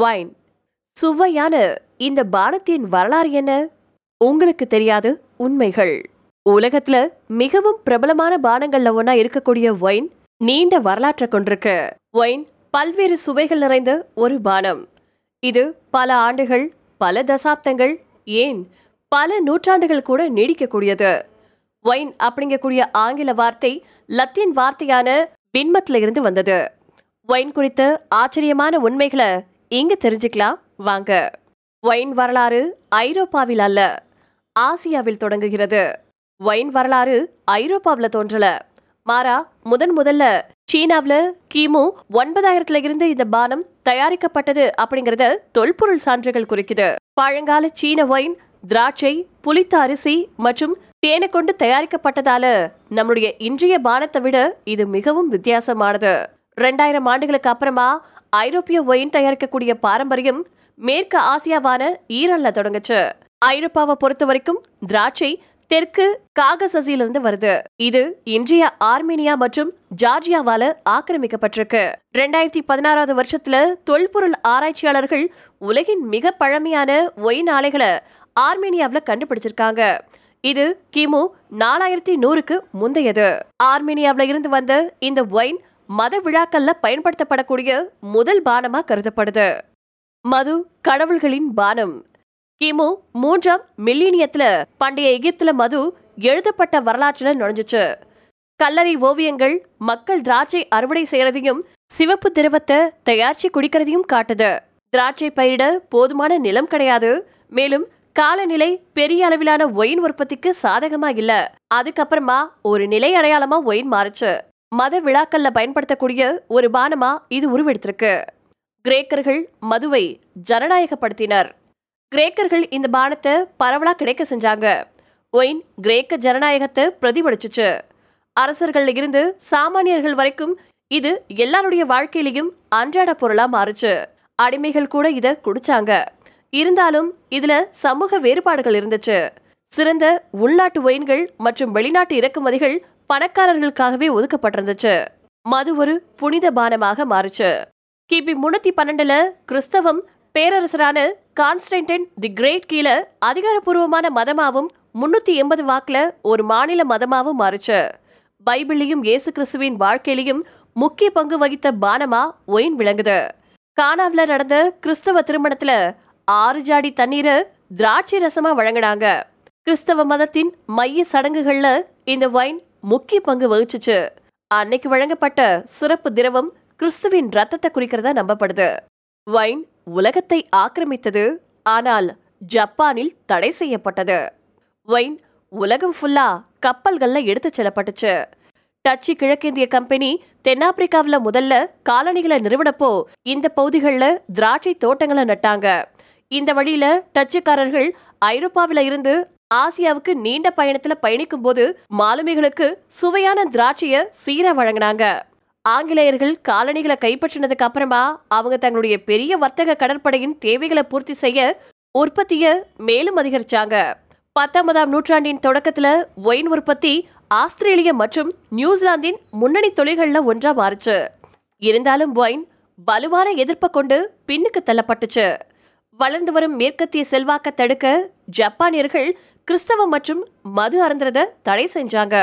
Wine சுவையான இந்த பானத்தின் வரலாறு என்ன? உங்களுக்கு தெரியாது உண்மைகள். உலகத்துல மிகவும் பிரபலமான பானங்கள்ல ஒன்னா இருக்கக்கூடிய ஒயின் நீண்ட வரலாற்றை கொண்டிருக்கு. ஒயின் பல்வேறு சுவைகள் நிறைந்த ஒரு பானம். இது பல ஆண்டுகள் பல தசாப்தங்கள் ஏன் பல நூற்றாண்டுகள் கூட நீடிக்கக்கூடியது. ஒயின் அப்படிங்கக்கூடிய ஆங்கில வார்த்தை லத்தீன் வார்த்தையான விண்மத்துல இருந்து வந்தது. ஒயின் குறித்த ஆச்சரியமான உண்மைகளை இங்க தெரிஞ்சுக்கலாம். வாங்க. ஒயின் வரலாறு ஐரோப்பாவில் அல்ல ஆசியாவில் தொடங்குகிறது. ஒயின் வரலாறு ஐரோப்பாவில் தோன்றல. மாறா முதன் முதல்ல சீனாவுல கிமு ஒன்பதாயிரத்துல இருந்து இந்த பானம் தயாரிக்கப்பட்டது அப்படிங்கறத தொல்பொருள் சான்றுகள் குறிக்குது. பழங்கால சீன ஒயின் திராட்சை புளித்த அரிசி மற்றும் தேனை கொண்டு தயாரிக்கப்பட்டதால நம்மளுடைய இன்றைய பானத்தை விட இது மிகவும் வித்தியாசமானது. ரெண்டாயிரம் ஆண்டுகளுக்கு அப்புறமா ஐரோப்பிய ஒயின் தயாரிக்கக்கூடிய பாரம்பரியம் மேற்கு ஆசியாவான ஈரல்ல தொடங்குச்சு. ஐரோப்பாவை பொறுத்த வரைக்கும் திராட்சை தெற்கு காகசஸிலிருந்து வருது. இது இன்றைய ஆர்மீனியா மற்றும் ஜார்ஜியாவால ஆக்கிரமிக்கப்பட்டிருக்கு. ரெண்டாயிரத்தி பதினாறாவது வருஷத்துல தொல்பொருள் ஆராய்ச்சியாளர்கள் உலகின் மிக பழமையான ஒயின் ஆலைகளை ஆர்மீனியாவில் கண்டுபிடிச்சிருக்காங்க. இது கிமு நாலாயிரத்தி நூறுக்கு முந்தையது. ஆர்மீனியாவில் இருந்து வந்த இந்த ஒயின் மத விழாக்கள்ல பயன்படுத்தப்படக்கூடிய முதல் பானமா கருதப்படுது. மது கடவுள்களின் பானம். கிமு மூன்றாம் மில்லினியத்துல பண்டைய எகிப்துல மது எழுதப்பட்ட வரலாற்றுல நுழைஞ்சிச்சு. கல்லறை ஓவியங்கள் மக்கள் திராட்சை அறுவடை செய்யறதையும் சிவப்பு திரவத்தை தயாரிச்சு குடிக்கிறதையும் காட்டுது. திராட்சை பயிரிட போதுமான நிலம் கிடையாது. மேலும் காலநிலை பெரிய அளவிலான ஒயின் உற்பத்திக்கு சாதகமா இல்ல. அதுக்கப்புறமா ஒரு நிலை அடையாளமா ஒயின் மாறுச்சு. மத விழாக்கள்ல பயன்படுத்தக்கூடிய ஒரு பானமா இது உருவெடுத்திருக்கு. கிரேக்கர்கள் மதுவை ஜனநாயகப்படுத்தினர். கிரேக்கர்கள் இந்த பானத்தை பரவலா கிடைக்க செஞ்சாங்க. ஒயின் கிரேக்க ஜனநாயகத்தை பிரதிபலிச்சுச்சு. அரசர்கள் இருந்து சாமானியர்கள் வரைக்கும் இது எல்லாருடைய வாழ்க்கையிலையும் அன்றாட பொருளா மாறுச்சு. அடிமைகள் கூட இத குடிச்சாங்க. இருந்தாலும் இதுல சமூக வேறுபாடுகள் இருந்துச்சு. சிறந்த உள்நாட்டு ஒயின்கள் மற்றும் வெளிநாட்டு இறக்குமதிகள் பணக்காரர்களுக்காகவே ஒதுக்கப்பட்டிருந்துச்சு. மது ஒரு புனித பானமாக மாறுச்சு. கிபி முன்னூத்தி பன்னெண்டுல கிறிஸ்தவம் பேரரசரான கான்ஸ்டன்டைன் தி கிரேட் கீழே அதிகாரப்பூர்வமான மதமாவும் முன்னூத்தி எண்பது வாக்குல ஒரு மாநில மதமாவும் மாறுச்சு. பைபிளையும் இயேசு கிறிஸ்துவின் வாழ்க்கையிலையும் முக்கிய பங்கு வகித்த பானமா ஒயின் விளங்குது. கானாவில நடந்த கிறிஸ்தவ திருமணத்துல ஆறு ஜாடி தண்ணீரை திராட்சை ரசமா வழங்கினாங்க. கிறிஸ்தவ மதத்தின் மைய சடங்குகள்ல இந்த ஒயின் முக்கிய பங்கு வகிச்சுச்சு. அன்னைக்கு வழங்கப்பட்ட சிறப்பு திரவம் கிறிஸ்துவின் ரத்தத்தை குறிக்கிறதா நம்பப்படுது. வைன் உலகத்தை ஆக்கிரமித்தது ஆனால் ஜப்பானில் தடை செய்யப்பட்டது. வைன் உலகம் ஃபுல்லா கப்பல்கள்ல எடுத்துச் செல்லப்பட்டுச்சு. டச்சு கிழக்கிந்திய கம்பெனி தென்னாப்பிரிக்காவுல முதல்ல காலனிகளை நிறுவனப்போ இந்த பகுதிகளில் திராட்சை தோட்டங்களை நட்டாங்க. இந்த வழியில டச்சுக்காரர்கள் ஐரோப்பாவில இருந்து ஆசியாவுக்கு நீண்ட பயணத்துல பயணிக்கும் போது மாலுமிகளுக்கு சுவையான திராட்சைய சீர வழங்கினாங்க. ஆங்கிலேயர்கள் காலனிகளை கைப்பற்றினதுக்கு அப்புறமா அவங்க தங்களுடைய பெரிய வர்த்தக கடற்படையின் தேவைகளை பூர்த்தி செய்ய உற்பத்திய மேலும் அதிகரிச்சாங்க. பத்தொன்பதாம் நூற்றாண்டின் தொடக்கத்துல ஒயின் உற்பத்தி ஆஸ்திரேலியா மற்றும் நியூசிலாந்தின் முன்னணி தொழில்கள்ல ஒன்றா மாறுச்சு. இருந்தாலும் ஒயின் வலுவான எதிர்ப்பை கொண்டு பின்னுக்கு தள்ளப்பட்டுச்சு. வளர்ந்து வரும் மேற்கத்திய செல்வாக்க தடுக்க ஜப்பானியர்கள் கிறிஸ்தவம் மற்றும் மது அருந்திரத தடை செஞ்சாங்க.